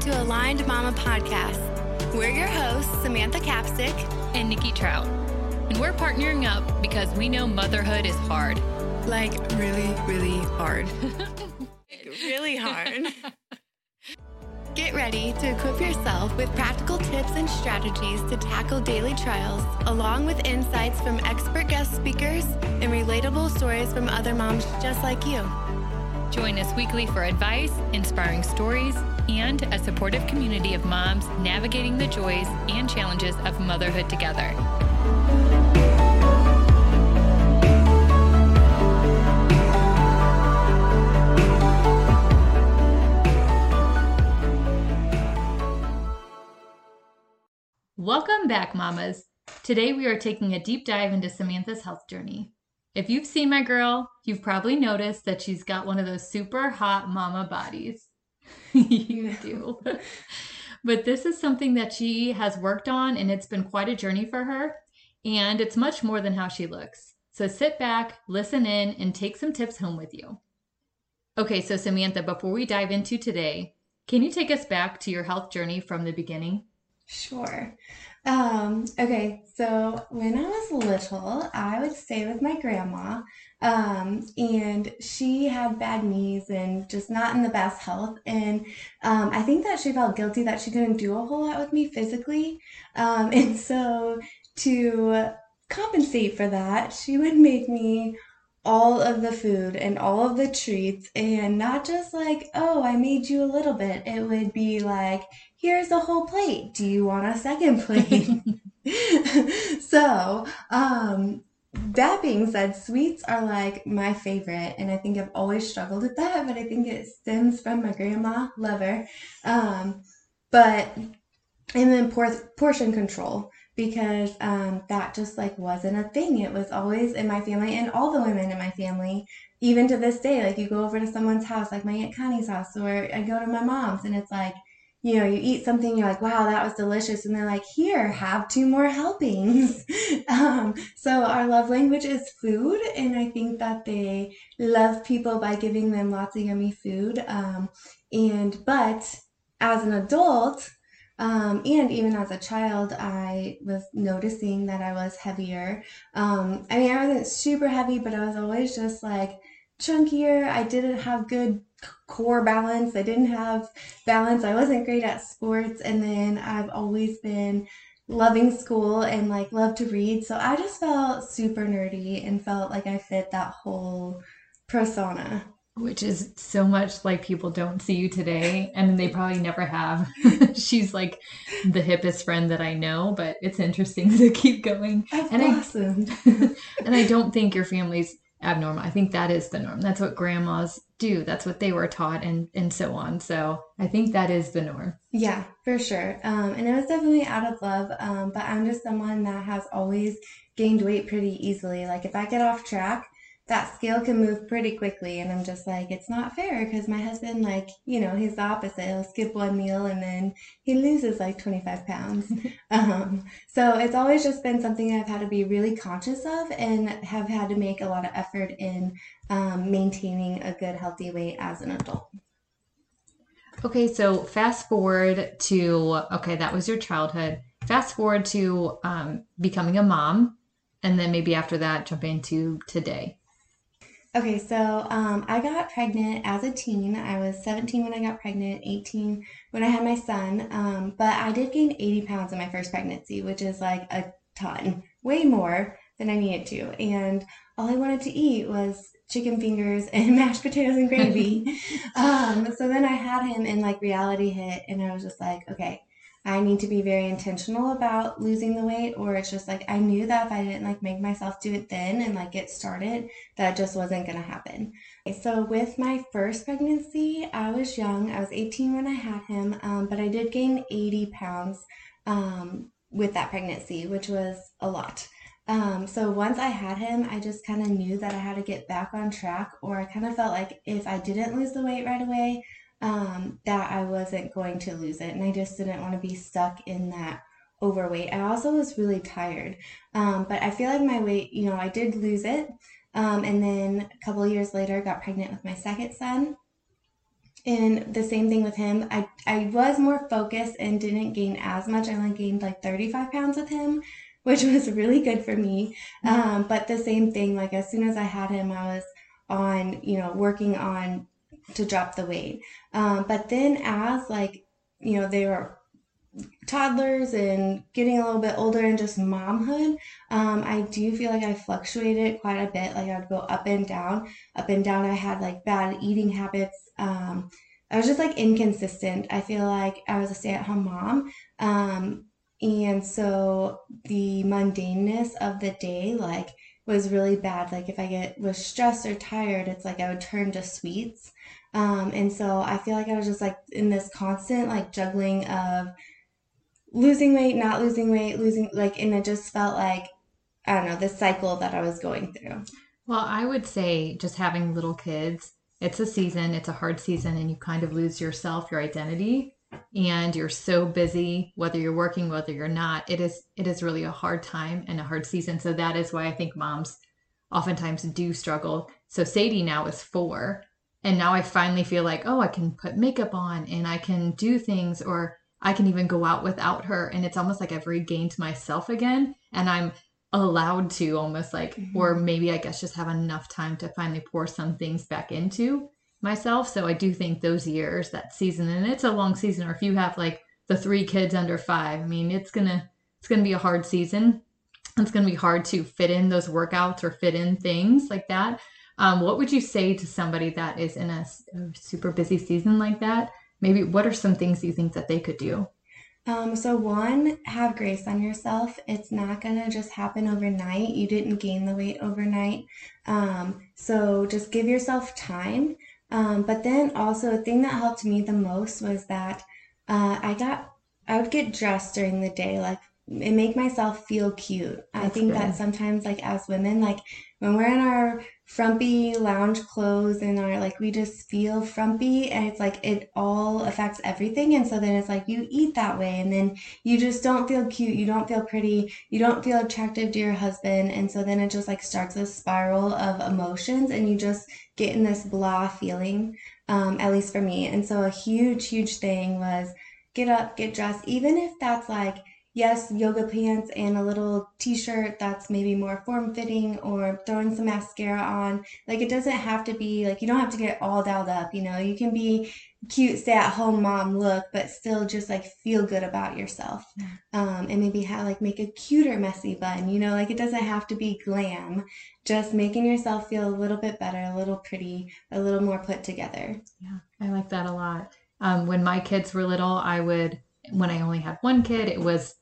to Aligned Mama Podcast. We're your hosts, Samantha Capstick and Nikki Trout. And we're partnering up because we know motherhood is hard. Like, really, really hard. really hard. Get ready to equip yourself with practical tips and strategies to tackle daily trials, along with insights from expert guest speakers and relatable stories from other moms just like you. Join us weekly for advice, inspiring stories, and a supportive community of moms navigating the joys and challenges of motherhood together. Welcome back, mamas. Today we are taking a deep dive into Samantha's health journey. If you've seen my girl, you've probably noticed that she's got one of those super hot mama bodies. you do. but this is something that she has worked on, and it's been quite a journey for her. And it's much more than how she looks. So sit back, listen in, and take some tips home with you. Okay, so Samantha, before we dive into today, can you take us back to your health journey from the beginning? Sure. Um, okay, so when I was little, I would stay with my grandma, um, and she had bad knees and just not in the best health. And um, I think that she felt guilty that she couldn't do a whole lot with me physically. Um, and so to compensate for that, she would make me all of the food and all of the treats and not just like oh i made you a little bit. It would be like here's a whole plate. Do you want a second plate? So um that being said sweets are like my favorite and i think i've always struggled with that but i think it stems from my grandma lover. um but and then por- portion control because um, that just like wasn't a thing. It was always in my family and all the women in my family, even to this day. Like you go over to someone's house, like my Aunt Connie's house, or I go to my mom's and it's like, you know, you eat something, you're like, wow, that was delicious. And they're like, here, have two more helpings. um, so our love language is food. And I think that they love people by giving them lots of yummy food. Um, and, but as an adult, um, and even as a child, I was noticing that I was heavier. Um, I mean, I wasn't super heavy, but I was always just like chunkier. I didn't have good core balance. I didn't have balance. I wasn't great at sports. And then I've always been loving school and like love to read. So I just felt super nerdy and felt like I fit that whole persona which is so much like people don't see you today and they probably never have. She's like the hippest friend that i know but it's interesting to keep going. That's and awesome. I, and i don't think your family's abnormal. I think that is the norm. That's what grandmas do. That's what they were taught and and so on. So i think that is the norm. Yeah for sure. Um, and it was definitely out of love um, but i'm just someone that has always gained weight pretty easily. Like if i get off track that scale can move pretty quickly and i'm just like it's not fair because my husband like you know he's the opposite. He'll skip one meal and then he loses like 25 pounds. Um, so it's always just been something i've had to be really conscious of and have had to make a lot of effort in um, maintaining a good healthy weight as an adult. Okay so fast forward to okay that was your childhood. Fast forward to um, becoming a mom and then maybe after that jump into today Okay, so um, I got pregnant as a teen. I was 17 when I got pregnant, 18 when I had my son. Um, but I did gain 80 pounds in my first pregnancy, which is like a ton, way more than I needed to. And all I wanted to eat was chicken fingers and mashed potatoes and gravy. um, so then I had him, and like reality hit, and I was just like, okay, I need to be very intentional about losing the weight, or it's just like I knew that if I didn't like make myself do it then and like get started, that just wasn't gonna happen. So with my first pregnancy, I was young. I was 18 when I had him, um, but I did gain 80 pounds um, with that pregnancy, which was a lot. Um, so once I had him, I just kind of knew that I had to get back on track, or I kind of felt like if I didn't lose the weight right away, um, that I wasn't going to lose it. And I just didn't want to be stuck in that overweight. I also was really tired. Um, but I feel like my weight, you know, I did lose it. Um, and then a couple years later, got pregnant with my second son. and the same thing with him. I, I was more focused and didn't gain as much. I only gained like 35 pounds with him, which was really good for me. Mm-hmm. Um, but the same thing, like as soon as I had him, I was on, you know, working on to drop the weight. Um, but then as like, you know, they were toddlers and getting a little bit older and just momhood, um, I do feel like I fluctuated quite a bit. Like I would go up and down, up and down. I had like bad eating habits. Um, I was just like inconsistent. I feel like I was a stay at home mom. Um, and so the mundaneness of the day, like, was really bad. Like if I get was stressed or tired, it's like I would turn to sweets. Um, and so I feel like I was just like in this constant like juggling of losing weight, not losing weight, losing like, and it just felt like, I don't know, this cycle that I was going through. Well, I would say just having little kids, it's a season, it's a hard season, and you kind of lose yourself, your identity, and you're so busy, whether you're working, whether you're not. It is it is really a hard time and a hard season. So that is why I think moms oftentimes do struggle. So Sadie now is four, and now I finally feel like, oh, I can put makeup on and I can do things, or I can even go out without her. And it's almost like I've regained myself again and I'm allowed to almost like, mm-hmm. or maybe I guess just have enough time to finally pour some things back into myself. So I do think those years, that season, and it's a long season, or if you have like the three kids under five, I mean, it's gonna, it's gonna be a hard season. It's gonna be hard to fit in those workouts or fit in things like that. Um, what would you say to somebody that is in a, a super busy season like that? maybe what are some things you think that they could do? Um, so one, have grace on yourself. It's not gonna just happen overnight. You didn't gain the weight overnight. Um, so just give yourself time. Um, but then also a thing that helped me the most was that uh, I got I would get dressed during the day, like and make myself feel cute. That's I think good. that sometimes like as women, like when we're in our frumpy lounge clothes and our like we just feel frumpy and it's like it all affects everything. And so then it's like you eat that way and then you just don't feel cute. You don't feel pretty. You don't feel attractive to your husband. And so then it just like starts a spiral of emotions and you just get in this blah feeling um, at least for me. And so a huge huge thing was get up get dressed even if that's like yes, yoga pants and a little t shirt that's maybe more form fitting or throwing some mascara on. Like, it doesn't have to be like you don't have to get all dialed up, you know, you can be cute, stay at home mom look, but still just like feel good about yourself. Um, and maybe have like make a cuter messy bun, you know, like it doesn't have to be glam, just making yourself feel a little bit better, a little pretty, a little more put together. Yeah, I like that a lot. Um, when my kids were little, I would when I only had one kid, it was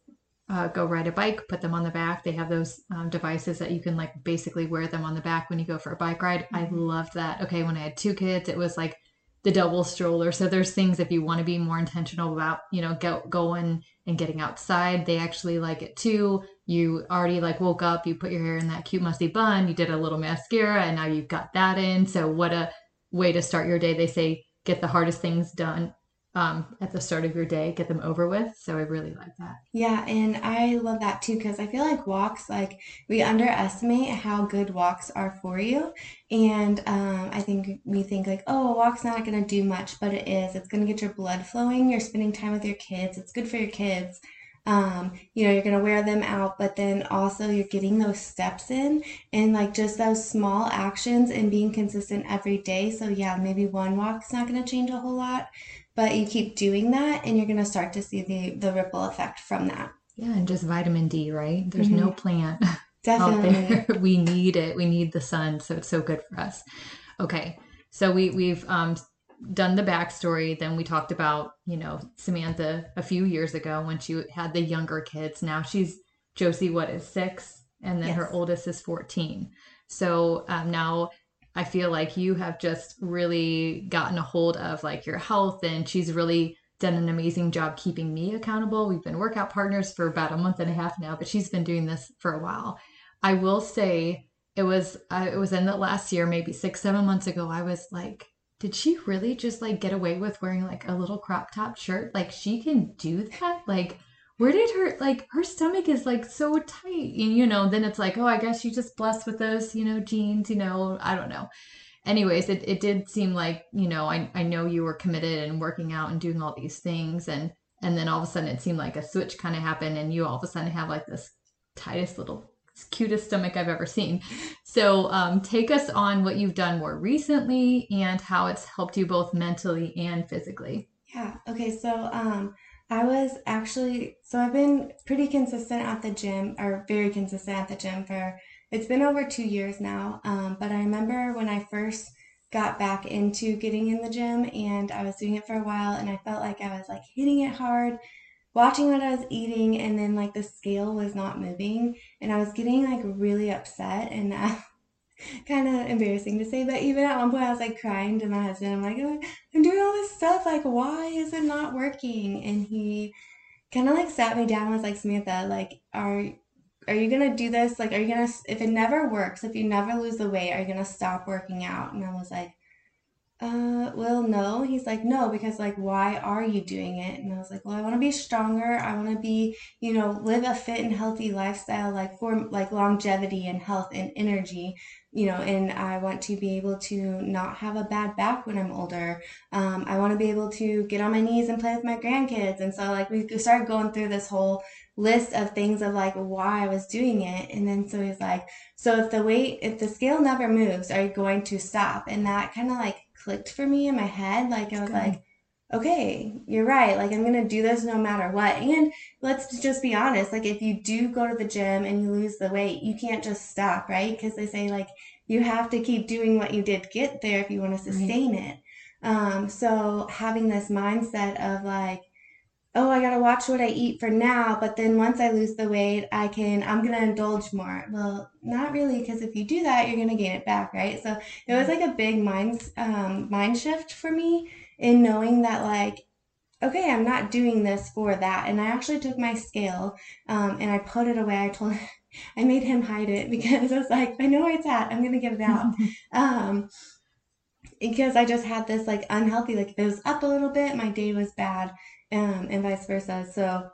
uh, go ride a bike, put them on the back. They have those um, devices that you can like basically wear them on the back when you go for a bike ride. I mm-hmm. loved that. Okay, when I had two kids, it was like the double stroller. So there's things if you want to be more intentional about, you know, go, going and getting outside, they actually like it too. You already like woke up, you put your hair in that cute musty bun, you did a little mascara, and now you've got that in. So what a way to start your day. They say get the hardest things done um, at the start of your day, get them over with. So I really like that. Yeah, and I love that too because I feel like walks, like we underestimate how good walks are for you. And um, I think we think like, oh, a walk's not going to do much, but it is. It's going to get your blood flowing. You're spending time with your kids. It's good for your kids. Um, you know, you're going to wear them out, but then also you're getting those steps in and like just those small actions and being consistent every day. So, yeah, maybe one walk's not going to change a whole lot, but you keep doing that and you're going to start to see the the ripple effect from that. Yeah and just vitamin d right? There's mm-hmm. no plant Definitely. we need it. We need the sun so it's so good for us. Okay so we we've um done the backstory. Then we talked about you know samantha a few years ago when she had the younger kids. Now she's josie what is six? And then yes. her oldest is 14 so um, now I feel like you have just really gotten a hold of like your health and she's really done an amazing job keeping me accountable. We've been workout partners for about a month and a half now, but she's been doing this for a while. I will say it was uh, it was in the last year, maybe 6 7 months ago. I was like did she really just like get away with wearing like a little crop top shirt? Like she can do that? Like where did her like her stomach is like so tight and you know then it's like oh i guess she's just blessed with those you know genes you know i don't know anyways, it, it did seem like, you know, I, I know you were committed and working out and doing all these things. And, and then all of a sudden it seemed like a switch kind of happened and you all of a sudden have like this tightest little cutest stomach I've ever seen. So um, take us on what you've done more recently and how it's helped you both mentally and physically. Yeah. Okay. So um, I was actually so I've been pretty consistent at the gym or very consistent at the gym for it's been over two years now. Um, but I remember when I first got back into getting in the gym and I was doing it for a while and I felt like I was like hitting it hard, watching what I was eating, and then like the scale was not moving and I was getting like really upset and uh, kind of embarrassing to say, but even at one point I was like crying to my husband. I'm like, oh, I'm doing all this stuff. Like, why is it not working? And he kind of like sat me down and was like, Samantha, like, are are you gonna do this? Like, are you gonna, if it never works, if you never lose the weight, are you gonna stop working out? And I was like, uh, well, no. He's like, no, because like, why are you doing it? And I was like, well, I want to be stronger. I want to be, you know, live a fit and healthy lifestyle, like for like longevity and health and energy, you know, and I want to be able to not have a bad back when I'm older. Um, I want to be able to get on my knees and play with my grandkids. And so like we started going through this whole list of things of like why I was doing it. And then so he's like, so if the weight, if the scale never moves, are you going to stop? And that kind of like clicked for me in my head. Like I was Good. like, okay, you're right. Like I'm going to do this no matter what. And let's just be honest. Like if you do go to the gym and you lose the weight, you can't just stop, right? Because they say like you have to keep doing what you did get there if you want to sustain right. it. Um, so having this mindset of like, oh, I gotta watch what I eat for now, but then once I lose the weight, I can, I'm gonna indulge more. Well, not really, because if you do that, you're gonna gain it back, right? So it was like a big mind, um, mind shift for me in knowing that, like, okay, I'm not doing this for that. And I actually took my scale um, and I put it away. I told, I made him hide it because I was like, I know where it's at. I'm gonna get it out. um, because I just had this like unhealthy, like if it was up a little bit, my day was bad um, and vice versa. So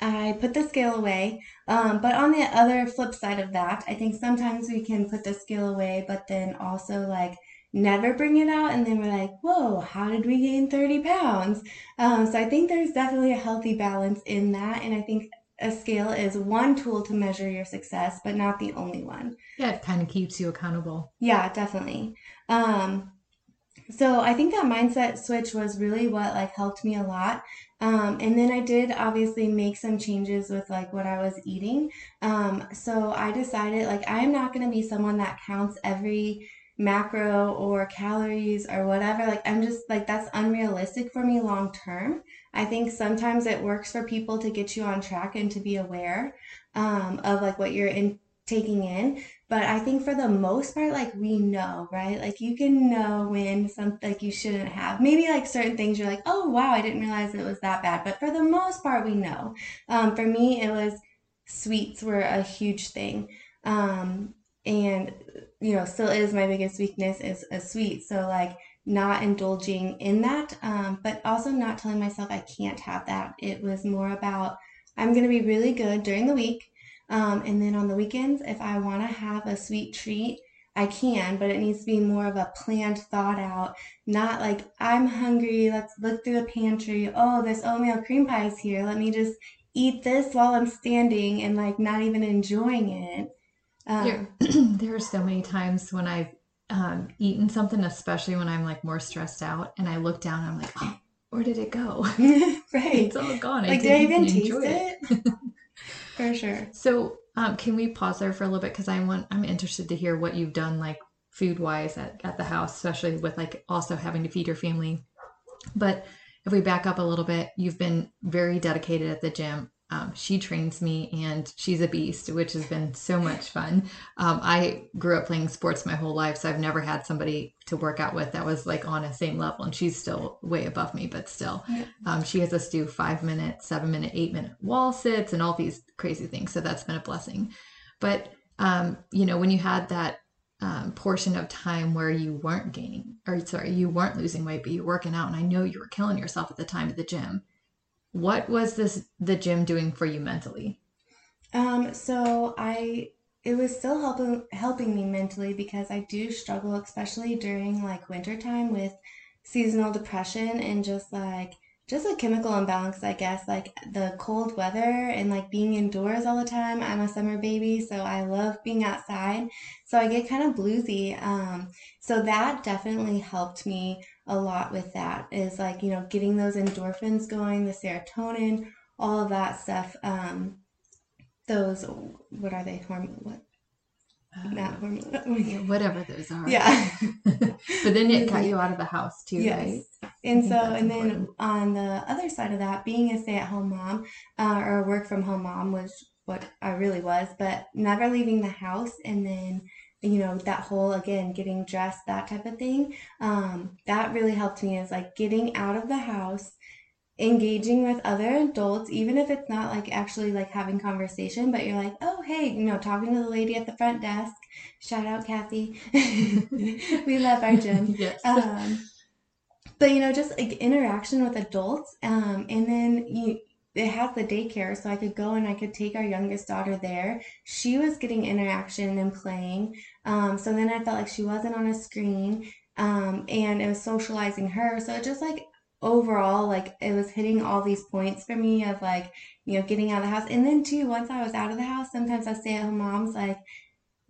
I put the scale away. Um, but on the other flip side of that, I think sometimes we can put the scale away, but then also like never bring it out. And then we're like, whoa, how did we gain 30 pounds? Um, so I think there's definitely a healthy balance in that. And I think a scale is one tool to measure your success, but not the only one. Yeah, it kind of keeps you accountable. Yeah, definitely. Um, so I think that mindset switch was really what like helped me a lot. Um, and then I did obviously make some changes with like what I was eating. Um, so I decided like I'm not going to be someone that counts every macro or calories or whatever. Like I'm just like that's unrealistic for me long term. I think sometimes it works for people to get you on track and to be aware um, of like what you're in taking in. But I think for the most part, like we know, right? Like you can know when something like you shouldn't have. Maybe like certain things you're like, oh wow, I didn't realize it was that bad. But for the most part, we know. Um, for me, it was sweets were a huge thing. Um, and you know, still is my biggest weakness is a sweet. So like not indulging in that, um, but also not telling myself I can't have that. It was more about I'm gonna be really good during the week um, and then on the weekends, if I want to have a sweet treat, I can, but it needs to be more of a planned, thought out, not like I'm hungry, let's look through the pantry. Oh, this oatmeal cream pie is here. Let me just eat this while I'm standing and like not even enjoying it. Um, there, there are so many times when I've um, eaten something, especially when I'm like more stressed out, and I look down and I'm like, oh, where did it go? right. It's all gone. Like, I did I even taste it? it? For sure. So, um, can we pause there for a little bit? Because I want, I'm interested to hear what you've done, like food wise at, at the house, especially with like also having to feed your family. But if we back up a little bit, you've been very dedicated at the gym. Um, she trains me and she's a beast, which has been so much fun. Um, I grew up playing sports my whole life, so I've never had somebody to work out with that was like on a same level. And she's still way above me, but still, um, she has us do five minute, seven minute, eight minute wall sits and all these crazy things. So that's been a blessing. But um, you know, when you had that um, portion of time where you weren't gaining, or sorry, you weren't losing weight, but you're working out, and I know you were killing yourself at the time at the gym what was this the gym doing for you mentally? Um, so I it was still helping helping me mentally because I do struggle, especially during like wintertime with seasonal depression and just like just a chemical imbalance, I guess, like the cold weather and like being indoors all the time. I'm a summer baby, so I love being outside. So I get kind of bluesy. Um, so that definitely helped me a lot with that is like, you know, getting those endorphins going, the serotonin, all of that stuff. Um, those, what are they? Hormone, what? Not hormone. whatever those are. Yeah. but then it got you out of the house too, Yes. right? And so, and then important. on the other side of that, being a stay at home mom uh, or a work from home mom was what I really was, but never leaving the house. And then, you know, that whole, again, getting dressed, that type of thing, um, that really helped me is like getting out of the house, engaging with other adults, even if it's not like actually like having conversation, but you're like, oh, hey, you know, talking to the lady at the front desk. Shout out, Kathy. we love our gym yes. um, but you know just like interaction with adults um, and then you it has the daycare so i could go and i could take our youngest daughter there. She was getting interaction and playing um, so then i felt like she wasn't on a screen um, and it was socializing her. So it just like overall like it was hitting all these points for me of like you know getting out of the house. And then too once i was out of the house sometimes i stay at home moms like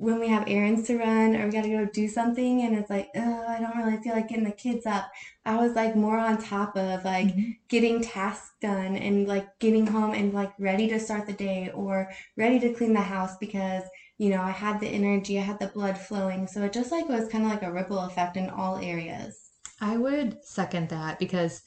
when we have errands to run or we got to go do something and it's like oh i don't really feel like getting the kids up. I was like more on top of like Mhm. getting tasks done and like getting home and like ready to start the day or ready to clean the house because you know i had the energy i had the blood flowing. So it just like was kind of like a ripple effect in all areas. I would second that because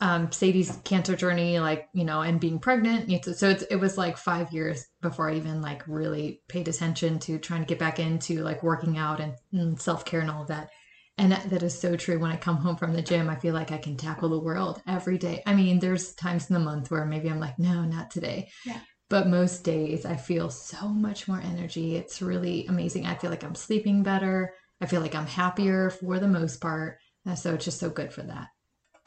um, Sadie's cancer journey, like you know, and being pregnant, it's, so it's, it was like five years before I even like really paid attention to trying to get back into like working out and, and self care and all of that. And that, that is so true. When I come home from the gym, I feel like I can tackle the world every day. I mean, there's times in the month where maybe I'm like, no, not today. Yeah. But most days I feel so much more energy. It's really amazing. I feel like I'm sleeping better. I feel like I'm happier for the most part. So it's just so good for that.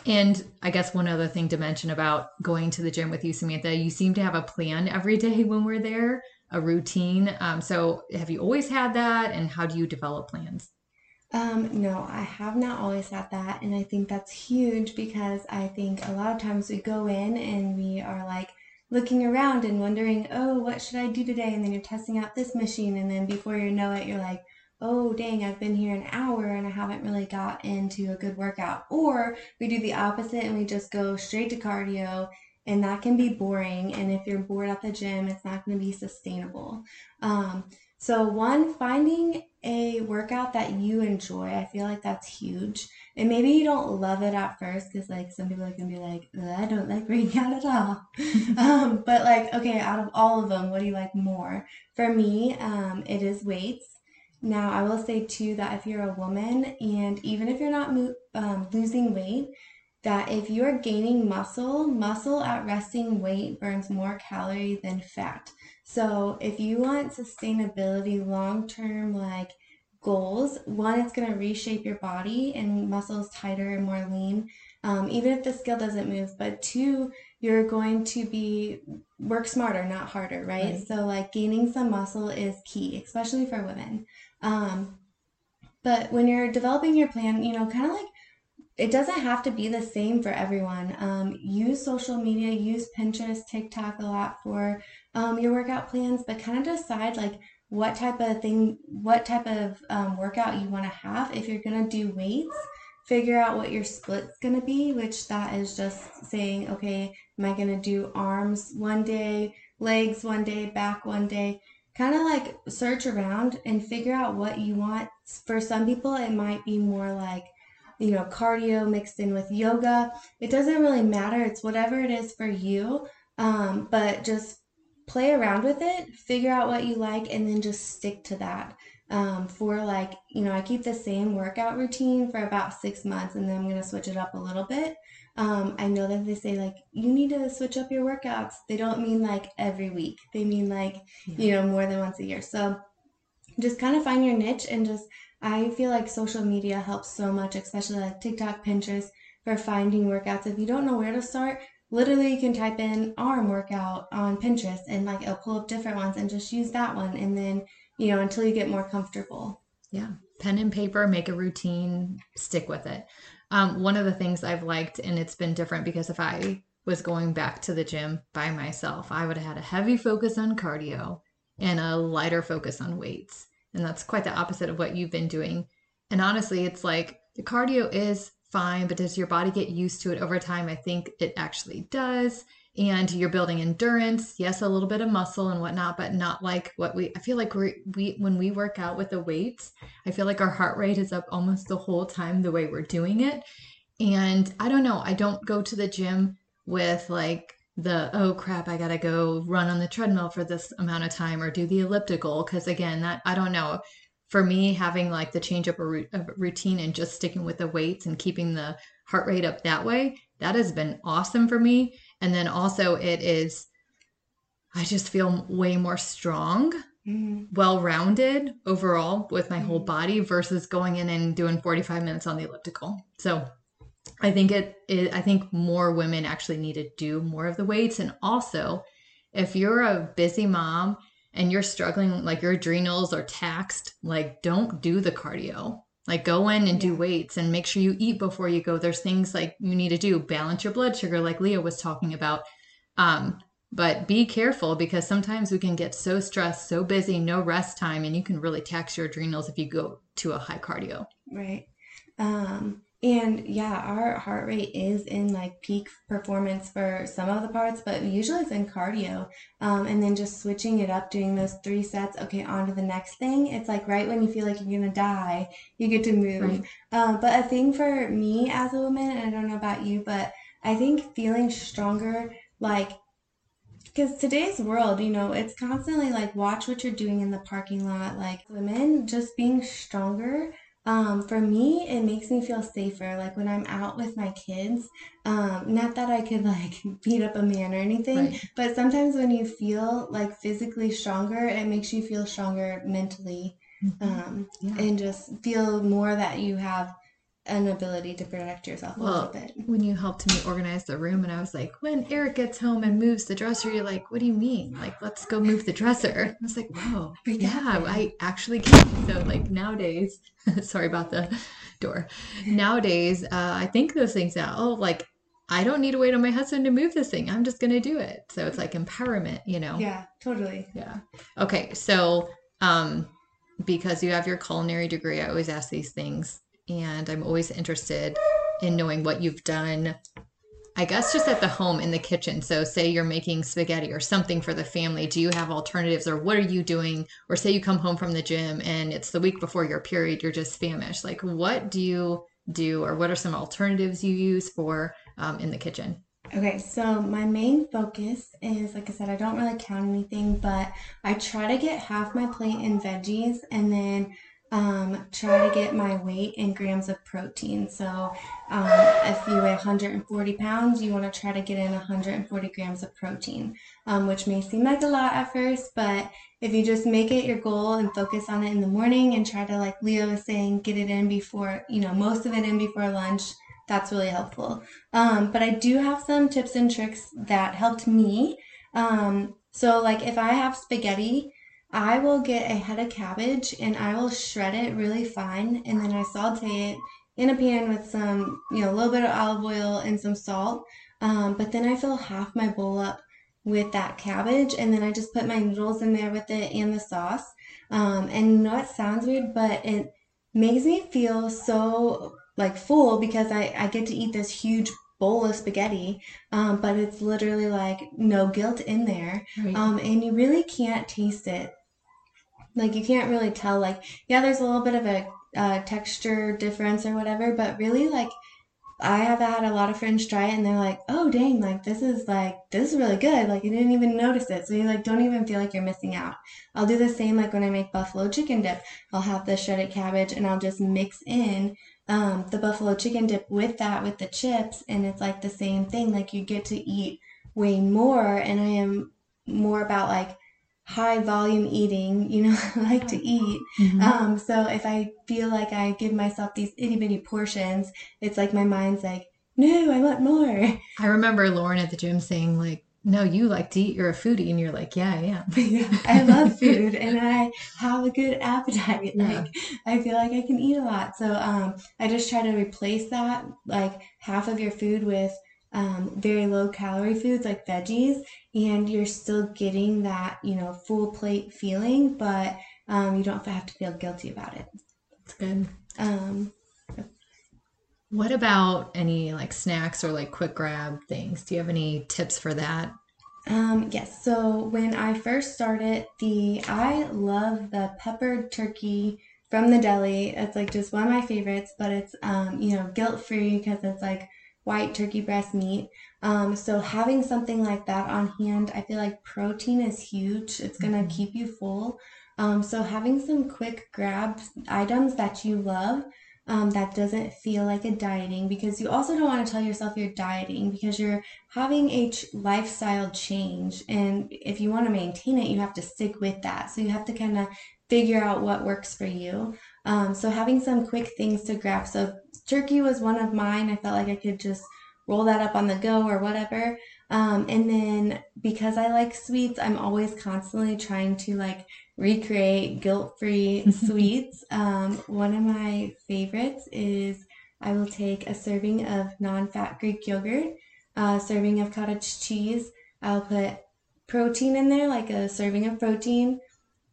And I guess one other thing to mention about going to the gym with you, Samantha, you seem to have a plan every day when we're there, a routine. Um, so have you always had that? And how do you develop plans? Um, no, I have not always had that, and I think that's huge because I think a lot of times we go in and we are like looking around and wondering, oh, what should I do today? And then you're testing out this machine, and then before you know it, you're like, oh, dang, I've been here an hour and I haven't really got into a good workout. Or we do the opposite and we just go straight to cardio, and that can be boring. And if you're bored at the gym, it's not going to be sustainable. Um, so, one, finding a workout that you enjoy, I feel like that's huge. And maybe you don't love it at first because, like, some people are going to be like, I don't like working out at all. um, but, like, okay, out of all of them, what do you like more? For me, um, it is weights. Now, I will say too that if you're a woman and even if you're not mo- um, losing weight, that if you're gaining muscle, muscle at resting weight burns more calorie than fat. So if you want sustainability, long term, like goals, one, it's going to reshape your body and muscles tighter and more lean, um, even if the skill doesn't move. But two, you're going to be work smarter, not harder, right? Right. So like gaining some muscle is key, especially for women. Um, but when you're developing your plan, you know, kind of like it doesn't have to be the same for everyone. Um, use social media, use Pinterest, TikTok a lot for um, your workout plans, but kind of decide like what type of thing, what type of um, workout you want to have. If you're gonna do weights, figure out what your split's gonna be, which that is just saying, okay, am I gonna do arms one day, legs one day, back one day? Kind of like search around and figure out what you want. For some people, it might be more like you know, cardio mixed in with yoga. It doesn't really matter. It's whatever it is for you. Um, but just play around with it, figure out what you like, and then just stick to that. Um, for like, you know, I keep the same workout routine for about six months and then I'm going to switch it up a little bit. Um, I know that they say like, you need to switch up your workouts. They don't mean like every week, they mean like, you know, more than once a year. So just kind of find your niche and just I feel like social media helps so much, especially like TikTok, Pinterest, for finding workouts. If you don't know where to start, literally you can type in arm workout on Pinterest and like it'll pull up different ones and just use that one. And then you know, until you get more comfortable. Yeah. Pen and paper, make a routine, stick with it. Um, one of the things I've liked, and it's been different because if I was going back to the gym by myself, I would have had a heavy focus on cardio and a lighter focus on weights. And that's quite the opposite of what you've been doing. And honestly, it's like the cardio is fine, but does your body get used to it over time? I think it actually does. And you're building endurance, yes, a little bit of muscle and whatnot, but not like what we. I feel like we we when we work out with the weights, I feel like our heart rate is up almost the whole time the way we're doing it. And I don't know. I don't go to the gym with like the oh crap i gotta go run on the treadmill for this amount of time or do the elliptical because again that i don't know for me having like the change up routine and just sticking with the weights and keeping the heart rate up that way that has been awesome for me and then also it is i just feel way more strong mm-hmm. well rounded overall with my mm-hmm. whole body versus going in and doing 45 minutes on the elliptical so I think it, it I think more women actually need to do more of the weights and also if you're a busy mom and you're struggling like your adrenals are taxed, like don't do the cardio. Like go in and do weights and make sure you eat before you go. There's things like you need to do, balance your blood sugar like Leah was talking about. Um but be careful because sometimes we can get so stressed, so busy, no rest time, and you can really tax your adrenals if you go to a high cardio. Right. Um, and yeah, our heart rate is in like peak performance for some of the parts, but usually it's in cardio. Um, and then just switching it up, doing those three sets, okay, on to the next thing. It's like right when you feel like you're gonna die, you get to move. Right. Um, but a thing for me as a woman, and I don't know about you, but I think feeling stronger, like because today's world, you know, it's constantly like watch what you're doing in the parking lot. Like women just being stronger um, for me, it makes me feel safer. Like when I'm out with my kids, um, not that I could like beat up a man or anything, right. but sometimes when you feel like physically stronger, it makes you feel stronger mentally mm-hmm. um, yeah. and just feel more that you have an ability to protect yourself well, a little bit. When you helped me organize the room, and I was like, when Eric gets home and moves the dresser, you're like, what do you mean? Like, let's go move the dresser. I was like, whoa, yeah, I actually can. So, like, nowadays, sorry about the door. Nowadays, uh, I think those things out. Oh, like, I don't need to wait on my husband to move this thing. I'm just going to do it. So it's like empowerment, you know? Yeah, totally. Yeah. Okay. So, um, because you have your culinary degree, I always ask these things and I'm always interested in knowing what you've done. I guess just at the home in the kitchen. So, say you're making spaghetti or something for the family. Do you have alternatives or what are you doing? Or say you come home from the gym and it's the week before your period, you're just famished. Like, what do you do or what are some alternatives you use for um, in the kitchen? Okay, so my main focus is like I said, I don't really count anything, but I try to get half my plate in veggies and then um, try to get my weight in grams of protein. So um, if you weigh 140 pounds, you want to try to get in 140 grams of protein, um, which may seem like a lot at first, but if you just make it your goal and focus on it in the morning and try to, like Leo was saying, get it in before, you know, most of it in before lunch, that's really helpful. Um, but I do have some tips and tricks that helped me. Um, so, like if I have spaghetti, I will get a head of cabbage and I will shred it really fine and then I saute it in a pan with some, you know, a little bit of olive oil and some salt. Um, but then I fill half my bowl up with that cabbage and then I just put my noodles in there with it and the sauce. Um, and you know, it sounds weird, but it makes me feel so like full because I, I get to eat this huge bowl of spaghetti, um, but it's literally like no guilt in there. Right. Um, and you really can't taste it like you can't really tell. Like yeah, there's a little bit of a uh, texture difference or whatever, but really like I have had a lot of friends try it and they're like, oh dang, like this is like this is really good. Like you didn't even notice it, so you like don't even feel like you're missing out. I'll do the same like when I make buffalo chicken dip. I'll have the shredded cabbage and I'll just mix in um, the buffalo chicken dip with that with the chips, and it's like the same thing. Like you get to eat way more, and I am more about like high volume eating, you know, I like to eat. Mm-hmm. Um, so if I feel like I give myself these itty bitty portions, it's like my mind's like, no, I want more. I remember Lauren at the gym saying, like, no, you like to eat. You're a foodie, and you're like, yeah, I am. yeah, I love food and I have a good appetite. Yeah. Like I feel like I can eat a lot. So um, I just try to replace that, like half of your food with um, very low calorie foods like veggies, and you're still getting that, you know, full plate feeling, but um, you don't have to feel guilty about it. That's good. Um, What about any like snacks or like quick grab things? Do you have any tips for that? Um, yes. So when I first started, the I love the peppered turkey from the deli. It's like just one of my favorites, but it's um, you know, guilt-free because it's like white turkey breast meat. Um, so having something like that on hand, I feel like protein is huge. It's gonna Mhm. keep you full. Um, so having some quick grab items that you love, um, that doesn't feel like a dieting because you also don't want to tell yourself you're dieting because you're having a ch- lifestyle change and if you want to maintain it you have to stick with that so you have to kind of figure out what works for you um, so having some quick things to grab so turkey was one of mine i felt like i could just roll that up on the go or whatever um, and then because i like sweets i'm always constantly trying to like recreate guilt-free sweets um, one of my favorites is i will take a serving of non-fat greek yogurt a serving of cottage cheese. I'll put protein in there, like a serving of protein.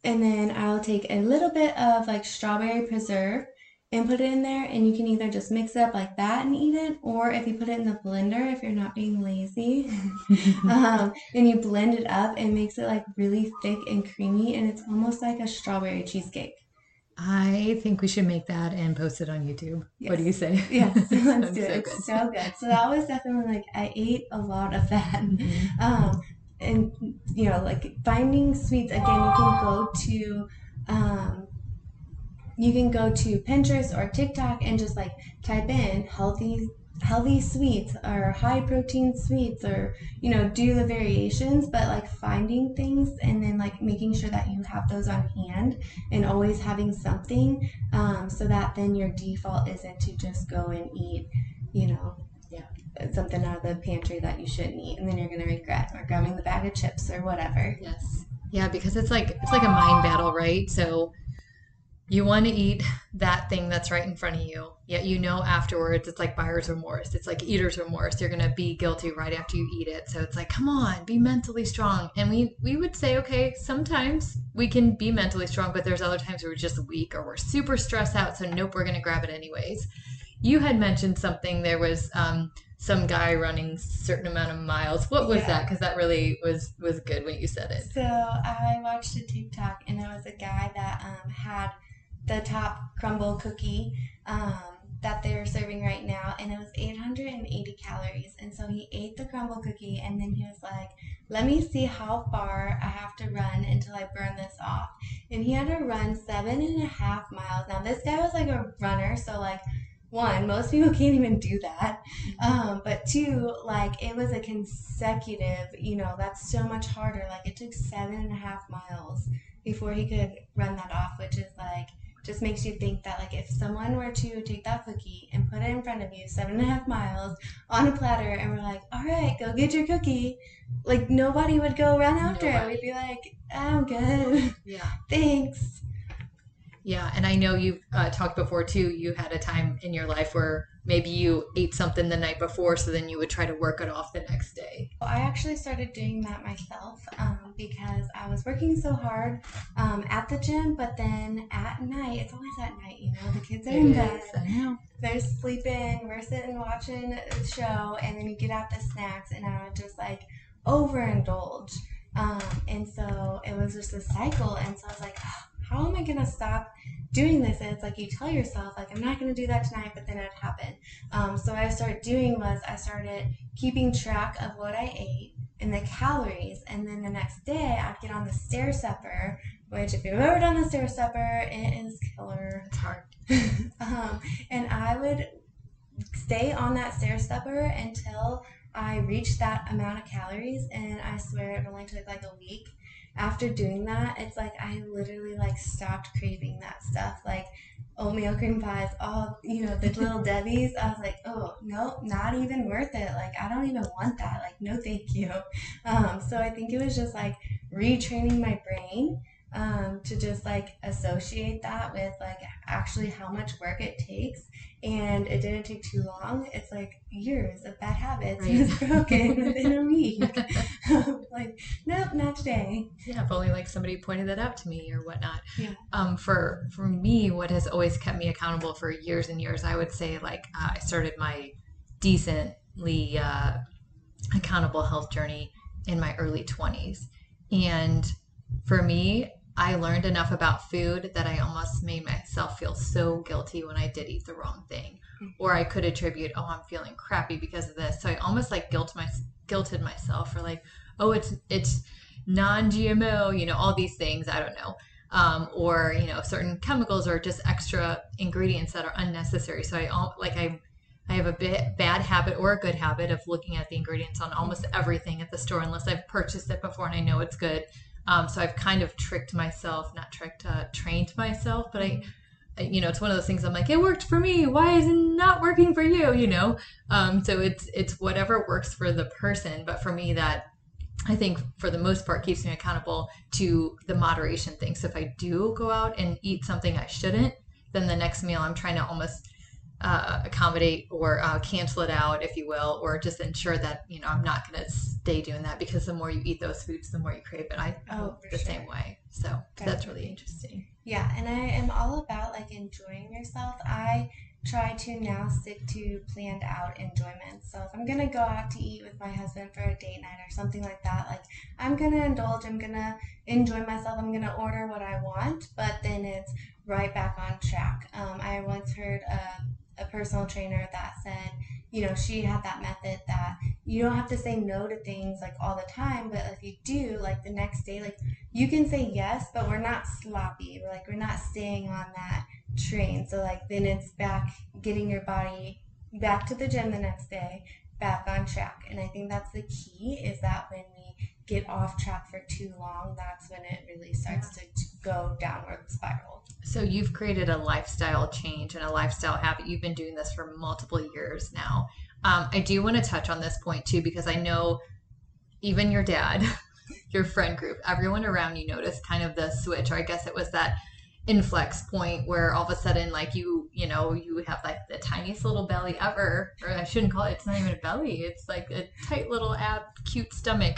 And then I'll take a little bit of like strawberry preserve and put it in there. And you can either just mix it up like that and eat it, or if you put it in the blender, if you're not being lazy, um, and you blend it up, it makes it like really thick and creamy. And it's almost like a strawberry cheesecake. I think we should make that and post it on YouTube. What do you say? Yes, let's do it. so It's good. so good. So that was definitely like, I ate a lot of that. Mhm. um, and you know like finding sweets again you can go to um, you can go to pinterest or tiktok and just like type in healthy healthy sweets or high protein sweets or you know do the variations but like finding things and then like making sure that you have those on hand and always having something um, so that then your default isn't to just go and eat you know Yeah. something out of the pantry that you shouldn't eat and then you're gonna regret or grabbing the bag of chips or whatever Yes. Yeah, because it's like it's like a mind battle, right? So you want to eat that thing that's right in front of you, yet you know afterwards it's like buyer's remorse. It's like eater's remorse. You're gonna be guilty right after you eat it. So it's like, come on, be mentally strong. And we we would say, okay, sometimes we can be mentally strong, but there's other times where we're just weak or we're super stressed out. So nope, we're gonna grab it anyways. You had mentioned something. There was um, some guy running certain amount of miles. What was Yeah. that? Because that really was was good when you said it. so i watched a tiktok and it was a guy that um, had the top Crumbl cookie um, that they're serving right now and it was 880 calories. And so he ate the Crumbl cookie and then he was like let me see how far i have to run until i burn this off. And he had to run seven and a half miles. Now this guy was like a runner so like one most people can't even do that. Um, but two like it was a consecutive you know that's so much harder. Like it took seven and a half miles before he could run that off which is like just makes you think that like if someone were to take that cookie and put it in front of you seven and a half miles on a platter and we're like all right go get your cookie like nobody would go run after it we'd be like i'm good Yeah. thanks Yeah, and I know you've uh, talked before too. You had a time in your life where maybe you ate something the night before, so then you would try to work it off the next day. Well, I actually started doing that myself um, because I was working so hard um, at the gym, but then at night, it's always at night, you know, the kids are in bed, I know. they're sleeping, we're sitting watching a show, and then you get out the snacks, and I would just like overindulge. Um, and so it was just a cycle, and so I was like, "Ah, how am I gonna stop doing this? And it's like you tell yourself, like, I'm not gonna do that tonight, but then it happened. Um, so what I started doing was I started keeping track of what I ate and the calories, and then the next day I'd get on the stair stepper, which if you've ever done the stair stepper, it is killer. It's hard. um, and I would stay on that stair stepper until I reached that amount of calories, and I swear it only took like a week. After doing that, it's like I literally like stopped craving that stuff. Like oatmeal cream pies, all you know, the little Debbie's. I was like, oh no, not even worth it. Like I don't even want that. Like no, thank you. Um, so I think it was just like retraining my brain um, to just like associate that with like actually how much work it takes. And it didn't take too long. It's like years of bad habits right. was broken within a week. like, nope, not today. Yeah, if only like somebody pointed that out to me or whatnot. Yeah. Um, for for me, what has always kept me accountable for years and years, I would say like uh, I started my decently uh, accountable health journey in my early twenties, and for me, I learned enough about food that I almost made myself feel so guilty when I did eat the wrong thing. Mm-hmm. Or I could attribute, oh, I'm feeling crappy because of this. So I almost like guilt my guilted myself for like, oh, it's it's non-GMO, you know, all these things. I don't know. Um, or you know, certain chemicals or just extra ingredients that are unnecessary. So I like I I have a bit bad habit or a good habit of looking at the ingredients on almost everything at the store unless I've purchased it before and I know it's good. Um, so I've kind of tricked myself, not tricked, uh, trained myself, but I, you know, it's one of those things I'm like, it worked for me. Why is it not working for you? You know? Um, so it's, it's whatever works for the person. But for me, that I think for the most part keeps me accountable to the moderation thing. So if I do go out and eat something I shouldn't, then the next meal I'm trying to almost uh, accommodate or uh, cancel it out, if you will, or just ensure that you know I'm not going to stay doing that because the more you eat those foods, the more you crave it. I oh, the sure. same way, so Definitely. that's really interesting. Yeah, and I am all about like enjoying yourself. I try to now stick to planned out enjoyment. So if I'm gonna go out to eat with my husband for a date night or something like that, like I'm gonna indulge, I'm gonna enjoy myself, I'm gonna order what I want, but then it's right back on track. Um, I once heard a a personal trainer that said, you know, she had that method that you don't have to say no to things like all the time, but if you do, like the next day, like you can say yes, but we're not sloppy. We're like we're not staying on that train. So like then it's back getting your body back to the gym the next day, back on track. And I think that's the key is that when we get off track for too long, that's when it really starts to go downward spiral. So you've created a lifestyle change and a lifestyle habit. You've been doing this for multiple years now. Um, I do want to touch on this point too because I know even your dad, your friend group, everyone around you noticed kind of the switch, or I guess it was that inflex point where all of a sudden like you you know you have like the tiniest little belly ever or i shouldn't call it it's not even a belly it's like a tight little ab cute stomach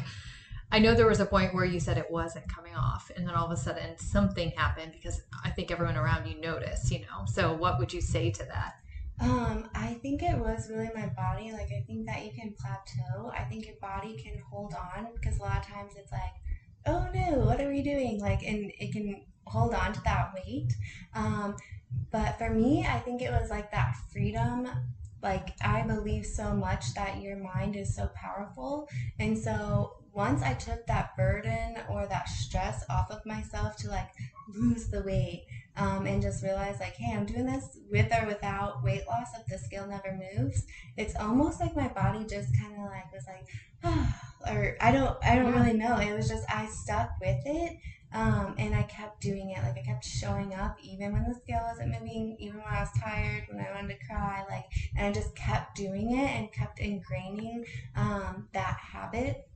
I know there was a point where you said it wasn't coming off, and then all of a sudden something happened because I think everyone around you noticed, you know. So, what would you say to that? Um, I think it was really my body. Like, I think that you can plateau. I think your body can hold on because a lot of times it's like, oh no, what are we doing? Like, and it can hold on to that weight. Um, but for me, I think it was like that freedom like i believe so much that your mind is so powerful and so once I took that burden or that stress off of myself to like lose the weight um, and just realize like, hey, I'm doing this with or without weight loss if the scale never moves. It's almost like my body just kind of like was like, oh, or I don't, I don't really know. It was just I stuck with it. Um, and I kept doing it. Like I kept showing up even when the scale wasn't moving, even when I was tired, when I wanted to cry. Like, and I just kept doing it and kept ingraining um, that habit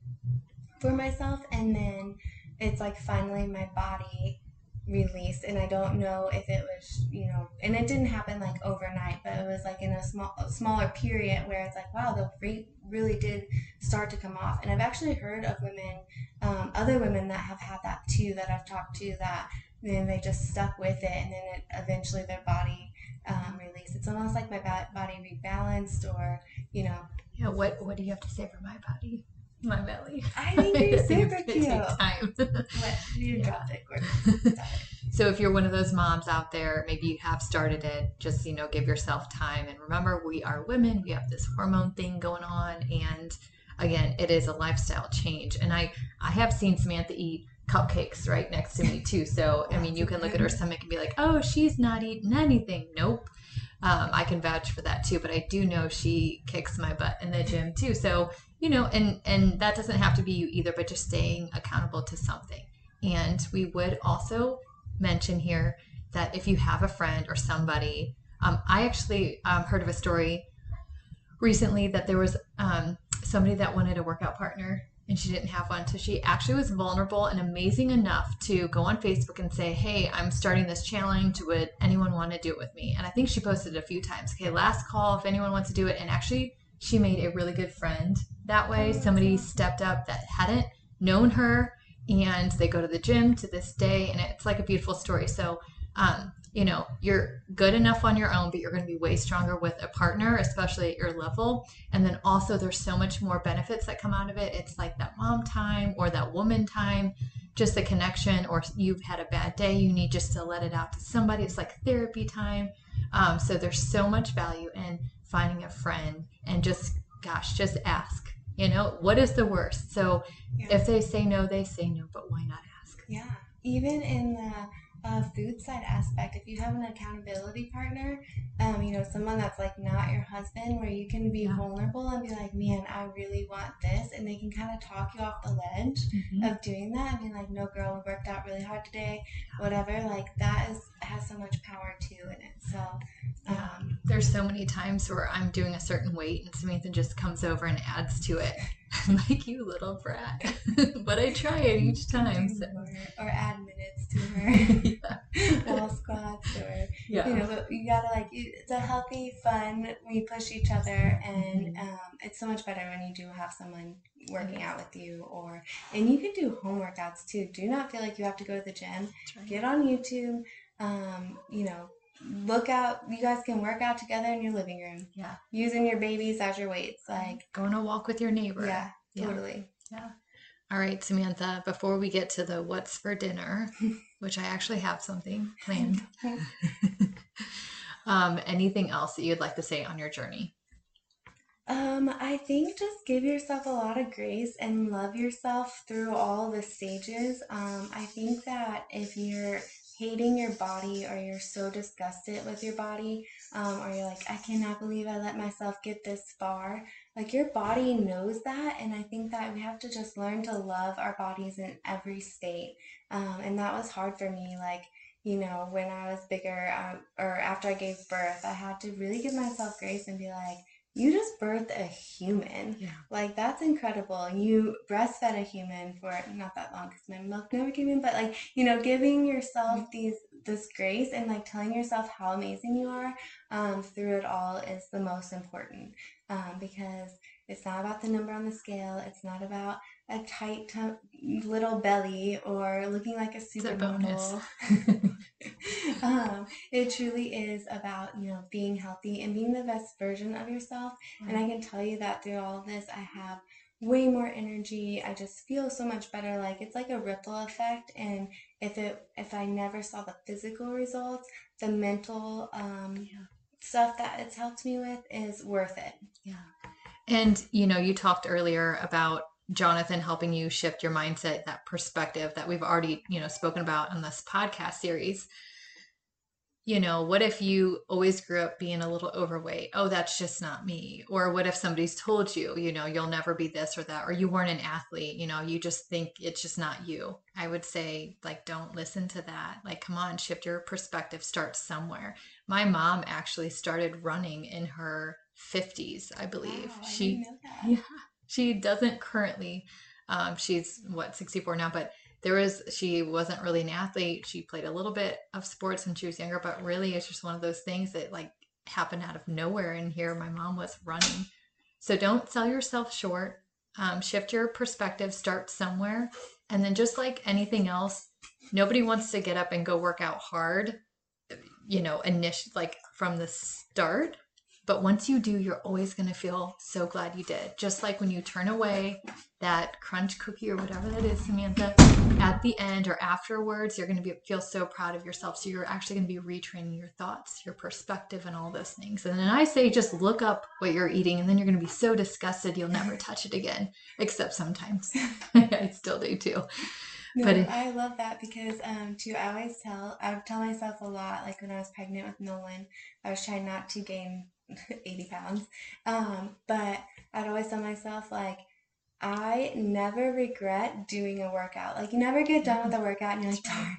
for myself and then it's like finally my body released and I don't know if it was you know and it didn't happen like overnight but it was like in a small smaller period where it's like wow the weight really did start to come off. And I've actually heard of women um, other women that have had that too that I've talked to that then they just stuck with it and then it, eventually their body um, released. It's almost like my body rebalanced or you know. Yeah what what do you have to say for my body my belly. I think you're super cute. Time. you it. so if you're one of those moms out there, maybe you have started it, just you know, give yourself time. And remember, we are women. We have this hormone thing going on, and again, it is a lifestyle change. And I I have seen Samantha eat cupcakes right next to me too. So I mean, you can look at her stomach and be like, oh, she's not eating anything. Nope. Um, I can vouch for that too, but I do know she kicks my butt in the gym too. So you know and and that doesn't have to be you either but just staying accountable to something And we would also mention here that if you have a friend or somebody, um, I actually um, heard of a story recently that there was um, somebody that wanted a workout partner and she didn't have one. So she actually was vulnerable and amazing enough to go on Facebook and say, Hey, I'm starting this challenge. Would anyone want to do it with me? And I think she posted it a few times. Okay, last call if anyone wants to do it. And actually, she made a really good friend that way. Somebody stepped up that hadn't known her and they go to the gym to this day. And it's like a beautiful story. So, um, you know, you're good enough on your own, but you're going to be way stronger with a partner, especially at your level. And then also, there's so much more benefits that come out of it. It's like that mom time or that woman time, just the connection, or you've had a bad day, you need just to let it out to somebody. It's like therapy time. Um, so there's so much value in finding a friend and just, gosh, just ask. You know, what is the worst? So yeah. if they say no, they say no, but why not ask? Yeah. Even in the uh, food side aspect, if you have an accountability partner, um, you know, someone that's like not your husband, where you can be yeah. vulnerable and be like, man, I really want this. And they can kind of talk you off the ledge mm-hmm. of doing that and be like, no, girl, we worked out really hard today, whatever. Like that is has so much power too in it. So, um, there's so many times where I'm doing a certain weight and Samantha just comes over and adds to it. like you little brat. but I try it each time. So. Or, or add minutes to her. yeah. Squats or yeah. you know, but you gotta like it's a healthy, fun. We push each other, and mm-hmm. um, it's so much better when you do have someone working out with you or and you can do home workouts too do not feel like you have to go to the gym right. get on youtube um, you know look out you guys can work out together in your living room. Yeah. Using your babies as your weights like going a walk with your neighbor. Yeah, yeah. totally. Yeah. All right samantha before we get to the what's for dinner which i actually have something planned um, anything else that you'd like to say on your journey? Um, I think just give yourself a lot of grace and love yourself through all the stages. Um, I think that if you're hating your body or you're so disgusted with your body um, or you're like i cannot believe i let myself get this far. Like your body knows that and i think that we have to just learn to love our bodies in every state. Um, and that was hard for me like you know when i was bigger um, or after i gave birth i had to really give myself grace and be like you just birthed a human. Yeah. Like that's incredible. You breastfed a human for not that long because my milk never came in, but like you know, giving yourself mm-hmm. these this grace and like telling yourself how amazing you are um, through it all is the most important um, because it's not about the number on the scale. It's not about a tight t- little belly or looking like a supermodel. um, it truly is about you know being healthy and being the best version of yourself. Mm-hmm. And I can tell you that through all this, I have way more energy. I just feel so much better. Like it's like a ripple effect. And if it if I never saw the physical results, the mental um, yeah. stuff that it's helped me with is worth it. Yeah. And you know, you talked earlier about Jonathan helping you shift your mindset, that perspective that we've already, you know, spoken about in this podcast series. You know, what if you always grew up being a little overweight? Oh, that's just not me. Or what if somebody's told you, you know, you'll never be this or that, or you weren't an athlete, you know, you just think it's just not you. I would say, like, don't listen to that. Like, come on, shift your perspective, start somewhere. My mom actually started running in her 50s, I believe. Wow, I she, yeah she doesn't currently. Um, she's what 64 now, but there was she wasn't really an athlete. She played a little bit of sports when she was younger, but really it's just one of those things that like happened out of nowhere. And here my mom was running. So don't sell yourself short. Um, shift your perspective. Start somewhere, and then just like anything else, nobody wants to get up and go work out hard. You know, initial like from the start but once you do, you're always going to feel so glad you did. Just like when you turn away that Crumbl cookie or whatever that is, Samantha, at the end or afterwards, you're going to be, feel so proud of yourself. So you're actually going to be retraining your thoughts, your perspective, and all those things. And then I say just look up what you're eating, and then you're going to be so disgusted you'll never touch it again, except sometimes. I still do too. No, but it, I love that because um too I always tell I tell myself a lot like when I was pregnant with Nolan I was trying not to gain 80 pounds. Um, but I'd always tell myself, like, I never regret doing a workout. Like you never get done with a workout and you're like, darn,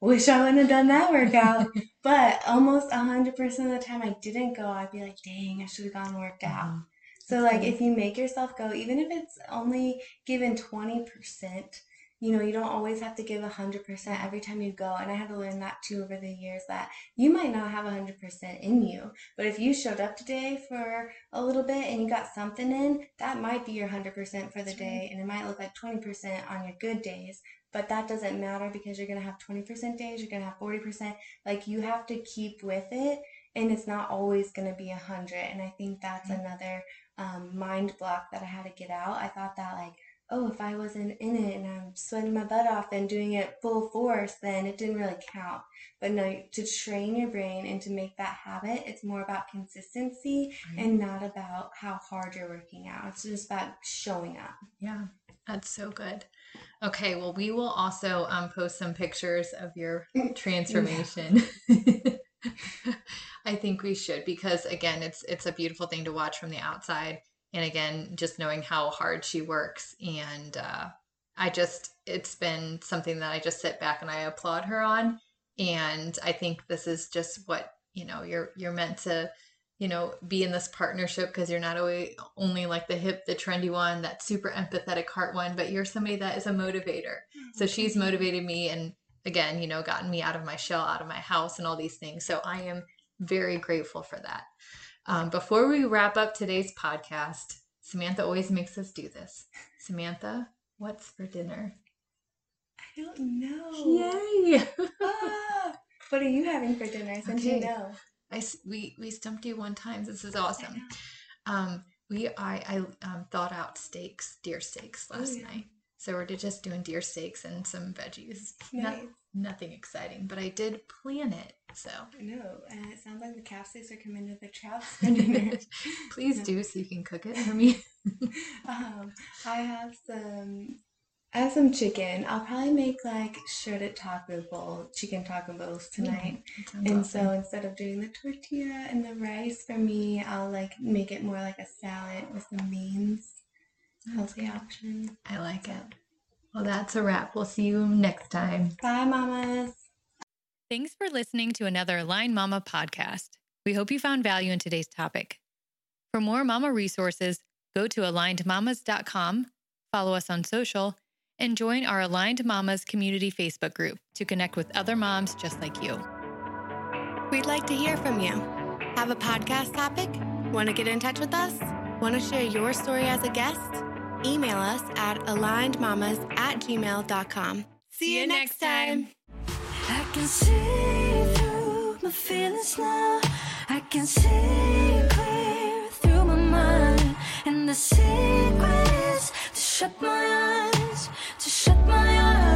wish I wouldn't have done that workout. but almost hundred percent of the time I didn't go, I'd be like, dang, I should have gone and worked out. Mm-hmm. So like if you make yourself go, even if it's only given twenty percent, you know, you don't always have to give 100% every time you go. And I had to learn that too over the years that you might not have 100% in you. But if you showed up today for a little bit and you got something in, that might be your 100% for the day. And it might look like 20% on your good days. But that doesn't matter because you're going to have 20% days, you're going to have 40%. Like you have to keep with it. And it's not always going to be 100. And I think that's mm-hmm. another um, mind block that I had to get out. I thought that, like, oh, if I wasn't in it and I'm sweating my butt off and doing it full force, then it didn't really count. But no, to train your brain and to make that habit, it's more about consistency right. and not about how hard you're working out. It's just about showing up. Yeah, that's so good. Okay, well, we will also um, post some pictures of your transformation. I think we should because again, it's it's a beautiful thing to watch from the outside and again just knowing how hard she works and uh, i just it's been something that i just sit back and i applaud her on. And i think this is just what you know you're you're meant to you know be in this partnership because you're not only only like the hip the trendy one that super empathetic heart one but you're somebody that is a motivator. So she's motivated me and again you know gotten me out of my shell out of my house and all these things. So i am very grateful for that um, before we wrap up today's podcast, Samantha always makes us do this. Samantha, what's for dinner? I don't know. Yay! ah, what are you having for dinner since okay. you know? I, we, we stumped you one time. This is awesome. Um, we I, I um, thought out steaks, deer steaks last Ooh, yeah. night. So we're just doing deer steaks and some veggies. Nice. Not, nothing exciting, but I did plan it. So no, and it sounds like the castles are coming to the trout dinner. Please do, so you can cook it for me. um, I have some. I have some chicken. I'll probably make like shredded taco bowl, chicken taco bowls tonight. Mm, and awesome. so instead of doing the tortilla and the rice for me, I'll like make it more like a salad with some beans healthy option. I like it. Well, that's a wrap. We'll see you next time. Bye, mamas. Thanks for listening to another Aligned Mama podcast. We hope you found value in today's topic. For more mama resources, go to alignedmamas.com, follow us on social, and join our Aligned Mamas community Facebook group to connect with other moms just like you. We'd like to hear from you. Have a podcast topic? Want to get in touch with us? Want to share your story as a guest? Email us at alignedmamas at gmail.com. See you next time. I can see through my feelings now. I can see clear through my mind. And the secret is to shut my eyes, to shut my eyes.